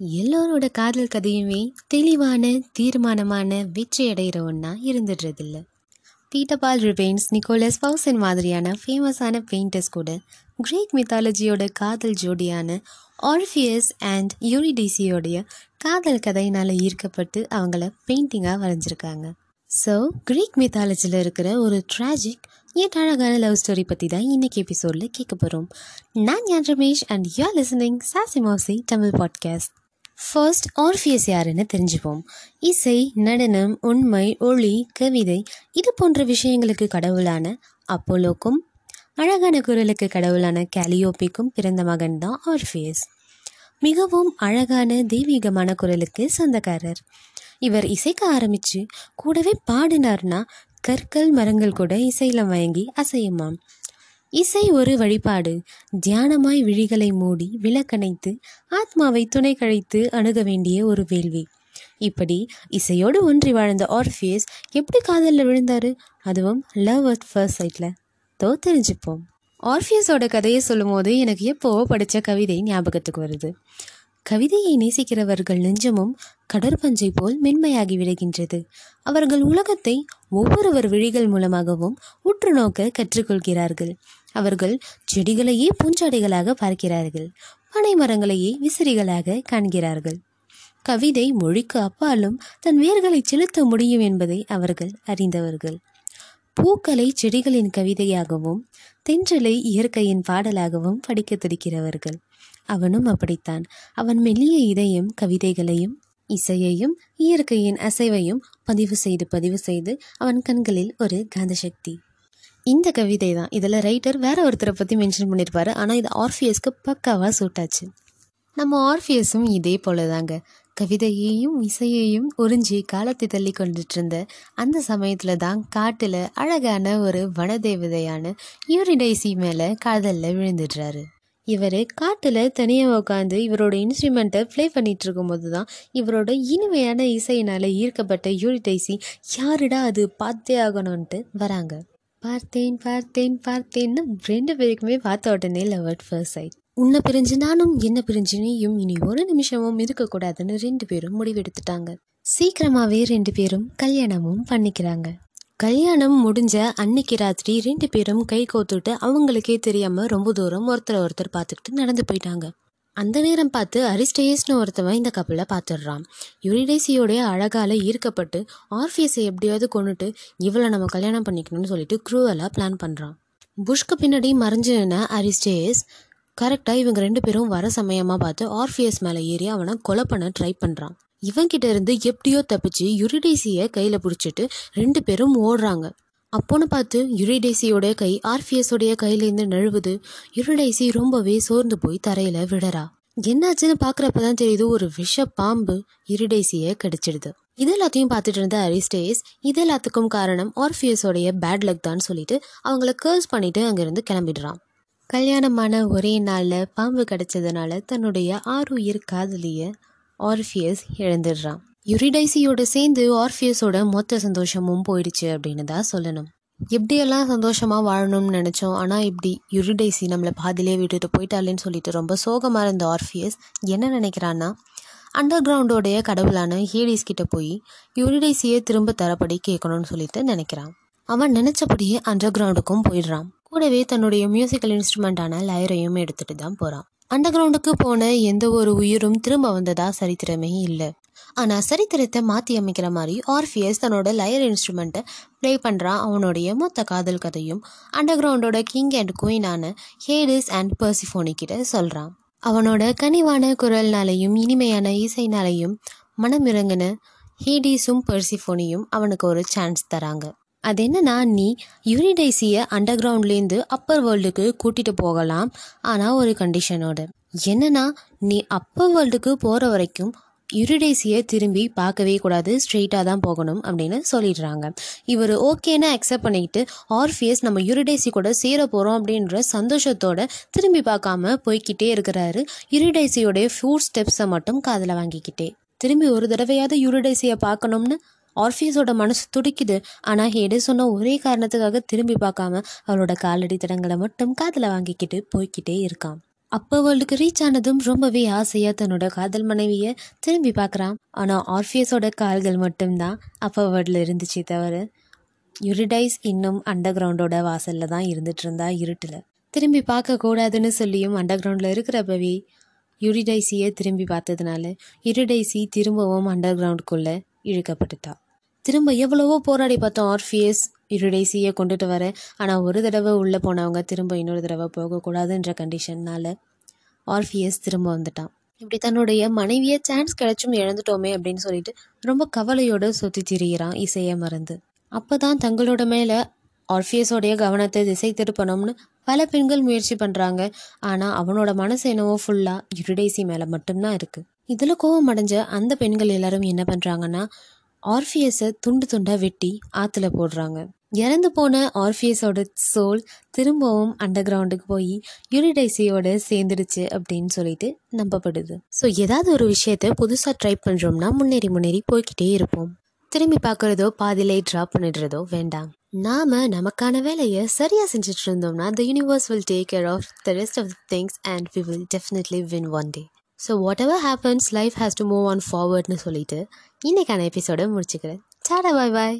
எல்லோரோட காதல் கதையுமே தெளிவான தீர்மானமான வெற்றி அடைகிற ஒன்றா இருந்துடுறதில்ல. பீட்டர் பால் ரிபெயின்ஸ் நிக்கோலஸ் பவுசன் மாதிரியான ஃபேமஸான பெயிண்டர்ஸ் கூட கிரேக் மித்தாலஜியோட காதல் ஜோடியான ஆர்ஃபியஸ் அண்ட் யூரிடிசியோடைய காதல் கதையினால் ஈர்க்கப்பட்டு அவங்கள பெயிண்டிங்காக வரைஞ்சிருக்காங்க. ஸோ கிரீக் மித்தாலஜியில் இருக்கிற ஒரு ட்ராஜிக் ஏன் அழகான லவ் ஸ்டோரி பற்றி தான் இன்னைக்கு எபிசோடில் கேட்க போகிறோம் நான் ஞான் Ramesh and you are listening சாசிமோசி Tamil podcast first Orpheus யாருன்னு தெரிஞ்சுப்போம். இசை நடனம் உண்மை ஒளி கவிதை இது போன்ற விஷயங்களுக்கு கடவுளான அப்போலோக்கும் அழகான குரலுக்கு கடவுளான கேலியோப்பிக்கும் பிறந்த மகன் தான் ஆர்ஃபியஸ். மிகவும் அழகான தெய்வீகமான குரலுக்கு சொந்தக்காரர். இவர் இசைக்க ஆரம்பித்து கூடவே பாடினார்னா கற்கள் மரங்கள் கூட இசையில் மயங்கி அசையுமாம். இசை ஒரு வழிபாடு. தியானமாய் விழிகளை மூடி விளக்கணைத்து ஆத்மாவை துணை கழித்து அணுக வேண்டிய ஒரு வேள்வி. இப்படி இசையோடு ஒன்றி வாழ்ந்த ஆர்ஃபியஸ் எப்படி காதலில் விழுந்தாரு? அதுவும் லவ் அட் ஃபர்ஸ்ட் சைட்டில் தோ தெரிஞ்சுப்போம். ஆர்ஃபியஸோட கதையை சொல்லும்போது எனக்கு எப்போவோ படித்த கவிதை ஞாபகத்துக்கு வருது. கவிதையை நேசிக்கிறவர்கள் நெஞ்சமும் கடற்பஞ்சை போல் மென்மையாகி விடுகின்றது அவர்கள் உலகத்தை ஒவ்வொருவர் விழிகள் மூலமாகவும் உற்று நோக்க கற்றுக்கொள்கிறார்கள். அவர்கள் செடிகளையே பூஞ்சாடைகளாக பார்க்கிறார்கள். பனை மரங்களையே விசிறிகளாக காண்கிறார்கள். கவிதை மொழிக்கு அப்பாலும் தன் வேர்களை செலுத்த முடியும் என்பதை அவர்கள் அறிந்தவர்கள். பூக்களை செடிகளின் கவிதையாகவும் தென்றலை இயற்கையின் பாடலாகவும் படிக்க துடிக்கிறவர்கள். அவனும் அப்படித்தான். அவன் மெல்லிய இதயம் கவிதைகளையும் இசையையும் இயற்கையின் அசைவையும் பதிவு செய்து பதிவு செய்து அவன் கண்களில் ஒரு காந்த சக்தி இந்த கவிதை தான். இதில் ரைட்டர் வேற ஒருத்தரை பற்றி மென்ஷன் பண்ணியிருப்பாரு ஆனால் இது ஆர்ஃபியஸ்க்கு பக்காவாக சூட்டாச்சு நம்ம ஆர்ஃபியஸும் இதே போல தாங்க. கவிதையையும் இசையையும் உறிஞ்சி காலத்தை தள்ளி கொண்டுட்டு இருந்த அந்த சமயத்தில் தான் காட்டில் அழகான ஒரு வனதேவதையான யூரிடைசி மேலே காதலில் விழுந்துடுறாரு. இவர் காட்டில் தனியாக உட்காந்து இவரோட இன்ஸ்ட்ருமெண்ட்டை ப்ளே பண்ணிட்டு இருக்கும்போது தான் இவரோட இனிமையான இசையினால் ஈர்க்கப்பட்ட யூரிடைசி யாருடா அது பார்த்தே ஆகணும்ன்ட்டு வராங்க. பார்த்தேன் பார்த்தேன் பார்த்தேன்னு ரெண்டு பேருக்குமே பார்த்த உடனே லவ் அட் ஃபர்ஸ்ட் சைட் உன்னை பிரிஞ்சு நானும் என்ன பிரிஞ்சு நீயும் இனி ஒரு நிமிஷமும் இருக்கக்கூடாதுன்னு ரெண்டு பேரும் முடிவெடுத்துட்டாங்க. சீக்கிரமாகவே ரெண்டு பேரும் கல்யாணமும் பண்ணிக்கிறாங்க. கல்யாணம் முடிஞ்ச அன்னைக்கு ராத்திரி ரெண்டு பேரும் கை கோத்துட்டு அவங்களுக்கே தெரியாமல் ரொம்ப தூரம் ஒருத்தர் ஒருத்தர் பார்த்துக்கிட்டு நடந்து போயிட்டாங்க. அந்த நேரம் பார்த்து அரிஸ்டேயஸ்னு ஒருத்தவன் இந்த கப்பலை பார்த்துடுறான். யுரிடேசியோடைய அழகால் ஈர்க்கப்பட்டு ஆர்ஃபியஸை எப்படியாவது கொண்டுட்டு இவளை நம்ம கல்யாணம் பண்ணிக்கணும்னு சொல்லிட்டு க்ரூவலாக பிளான் பண்ணுறான் புஷ்க்கு பின்னாடி மறைஞ்சுன அரிஸ்டேயஸ் கரெக்டாக இவங்க ரெண்டு பேரும் வர சமயமாக பார்த்து ஆர்ஃபியஸ் மேலே ஏறி அவனை கொலை பண்ண ட்ரை பண்ணுறான் இவன்கிட்ட இருந்து எப்படியோ தப்பிச்சு யுரிடேசியை கையில் பிடிச்சிட்டு ரெண்டு பேரும் ஓடுறாங்க. அப்போன்னு பார்த்து யுரிடேசியோட கை ஆர்ஃபியஸோடைய கையிலேருந்து நழுவுது. யுரிடேசி ரொம்பவே சோர்ந்து போய் தரையில் விடறா என்னாச்சுன்னு பார்க்குறப்ப தான் தெரியுது ஒரு விஷ பாம்பு யுரிடேசியை கடிச்சிடுது. இது எல்லாத்தையும் பார்த்துட்டு இருந்த அரிஸ்டேஸ் இது எல்லாத்துக்கும் காரணம் ஆர்ஃபியஸோடைய பேட் லக் தான் சொல்லிட்டு அவங்கள கேர்ஸ் பண்ணிட்டு அங்கேருந்து கிளம்பிடுறான். கல்யாணமான ஒரே நாளில் பாம்பு கிடைச்சதுனால தன்னுடைய ஆறுயிர் காதலிய ஆர்ஃபியஸ் இழந்துடுறான். யுரிடைசியோட சேர்ந்து ஆர்ஃபியஸோட மொத்த சந்தோஷமும் போயிடுச்சு அப்படின்னு தான் சொல்லணும். எப்படியெல்லாம் சந்தோஷமாக வாழணும்னு நினச்சோம் ஆனால் இப்படி யுரிடைசி நம்மளை பாதிலே விட்டுட்டு போயிட்டாலேன்னு சொல்லிட்டு ரொம்ப சோகமாக இருந்த ஆர்ஃபியஸ் என்ன நினைக்கிறான்னா அண்டர் கிரவுண்டோடைய கடவுளான ஹேடிஸ் கிட்ட போய் யுரிடைசியை திரும்ப தரப்படி கேட்கணும்னு சொல்லிட்டு நினைக்கிறான். அவன் நினச்சபடியே அண்டர் கிரவுண்டுக்கும் போயிடுறான். கூடவே தன்னுடைய மியூசிக்கல் இன்ஸ்ட்ருமெண்ட்டான லயரையும் எடுத்துகிட்டு தான் போகிறான் அண்டர் கிரவுண்டுக்கு போன எந்த ஒரு உயிரும் திரும்ப வந்ததா சரித்திரமே இல்லை. ஆனால் சரித்திரத்தை மாற்றி அமைக்கிற மாதிரி ஆர்ஃபியஸ் தன்னோட லயர் இன்ஸ்ட்ருமெண்ட்டை ப்ளே பண்ணுறான் அவனுடைய மொத்த காதல் கதையும். அண்டர் கிரவுண்டோட கிங் அண்ட் குயினான ஹேடிஸ் அண்ட் பர்சிஃபோனிக்கிட்ட சொல்கிறான் அவனோட கனிவான குரல்னாலையும் இனிமையான இசைனாலையும் மனமிறங்கின ஹேடிஸும் பர்சிஃபோனியும் அவனுக்கு ஒரு சான்ஸ் தராங்க. அது என்னன்னா நீ யூனிடைசியை அண்டர் கிரவுண்ட்லேருந்து அப்பர் வேர்ல்டுக்கு கூட்டிகிட்டு போகலாம். ஆனால் ஒரு கண்டிஷனோட என்னன்னா நீ அப்பர் வேர்ல்டுக்கு போகிற வரைக்கும் யுரிடேசியை திரும்பி பார்க்கவே கூடாது. ஸ்ட்ரெயிட்டாக தான் போகணும் அப்படின்னு சொல்லிடுறாங்க. இவர் ஓகேன்னு அக்செப்ட் பண்ணிக்கிட்டு ஆர்ஃபியஸ் நம்ம யுரிடேசி கூட சேர போகிறோம் அப்படின்ற சந்தோஷத்தோட திரும்பி பார்க்காம போய்கிட்டே இருக்கிறாரு. யுரிடேசியோடைய ஃபுட் ஸ்டெப்ஸை மட்டும் காதில் வாங்கிக்கிட்டே. திரும்பி ஒரு தடவையாவது யுரிடேசியை பார்க்கணும்னு ஆர்ஃபியஸோட மனசு துடிக்குது. ஆனால் ஹேடு சொன்ன ஒரே காரணத்துக்காக திரும்பி பார்க்காம அவளோட காலடி தடங்களை மட்டும் காதில் வாங்கிக்கிட்டு போய்கிட்டே இருக்கான். அப்போ வேர்ல்டுக்கு ரீச் ஆனதும் ரொம்பவே ஆசையாக தன்னோட காதல் மனைவியை திரும்பி பார்க்குறான் ஆனால் ஆர்ஃபியஸோட கால்கள் மட்டும்தான் அப்போ வேர்ல்டில் இருந்துச்சு தவிர யுரிடைஸ் இன்னும் அண்டர் கிரவுண்டோட வாசலில் தான் இருந்துட்டு இருந்தா இருட்டில். திரும்பி பார்க்கக்கூடாதுன்னு சொல்லியும் அண்டர் கிரவுண்டில் இருக்கிறப்பவே யுரிடைசியை திரும்பி பார்த்ததுனால யுரிடைசி திரும்பவும் அண்டர் கிரவுண்டுக்குள்ளே இழுக்கப்பட்டுட்டா. திரும்ப எவ்வளவோ போராடி பார்த்தோம் ஆர்ஃபியஸ் இருடைசியை கொண்டுட்டு வர. ஆனால் ஒரு தடவை உள்ளே போனவங்க திரும்ப இன்னொரு தடவை போகக்கூடாதுன்ற கண்டிஷன்னால் ஆர்ஃபியஸ் திரும்ப வந்துட்டான். இப்படி தன்னுடைய மனைவியை சான்ஸ் கிடைச்சும் இழந்துட்டோமே அப்படின்னு சொல்லிட்டு ரொம்ப கவலையோடு சுற்றி திரிகிறான் இசையை மறந்து. அப்போ தான் தங்களோட மேலே ஆர்ஃபியஸோடைய கவனத்தை திசை திருப்பணும்னு பல பெண்கள் முயற்சி பண்ணுறாங்க ஆனால் அவனோட மனசு என்னவோ ஃபுல்லாக யுரிடைசி மேலே மட்டும்தான் இருக்குது இதில் கோவம் அடைஞ்ச அந்த பெண்கள் எல்லாரும் என்ன பண்ணுறாங்கன்னா ஆர்ஃபியஸை துண்டு துண்டாக வெட்டி ஆற்றுல போடுறாங்க. இறந்து போன ஆர்ஃபியஸோட சோல் திரும்பவும் அண்டர் கிரவுண்டுக்கு போய் யூனிடைசியோட சேர்ந்துடுச்சு அப்படின்னு சொல்லிட்டு நம்பப்படுது. ஸோ ஏதாவது ஒரு விஷயத்த புதுசாக ட்ரை பண்ணுறோம்னா முன்னேறி முன்னேறி போய்கிட்டே இருப்போம். திரும்பி பார்க்குறதோ பாதியிலே ட்ராப் பண்ணிடுறதோ வேண்டாம். நாம நமக்கான வேலையை சரியாக செஞ்சுட்டு இருந்தோம்னா the universe will take care of the rest of things and we will definitely win one day so whatever happens life has to move on ஃபார்வர்ட்னு சொல்லிட்டு இன்னைக்கான எபிசோட முடிச்சுக்கிறேன். சாடா பாய் பாய்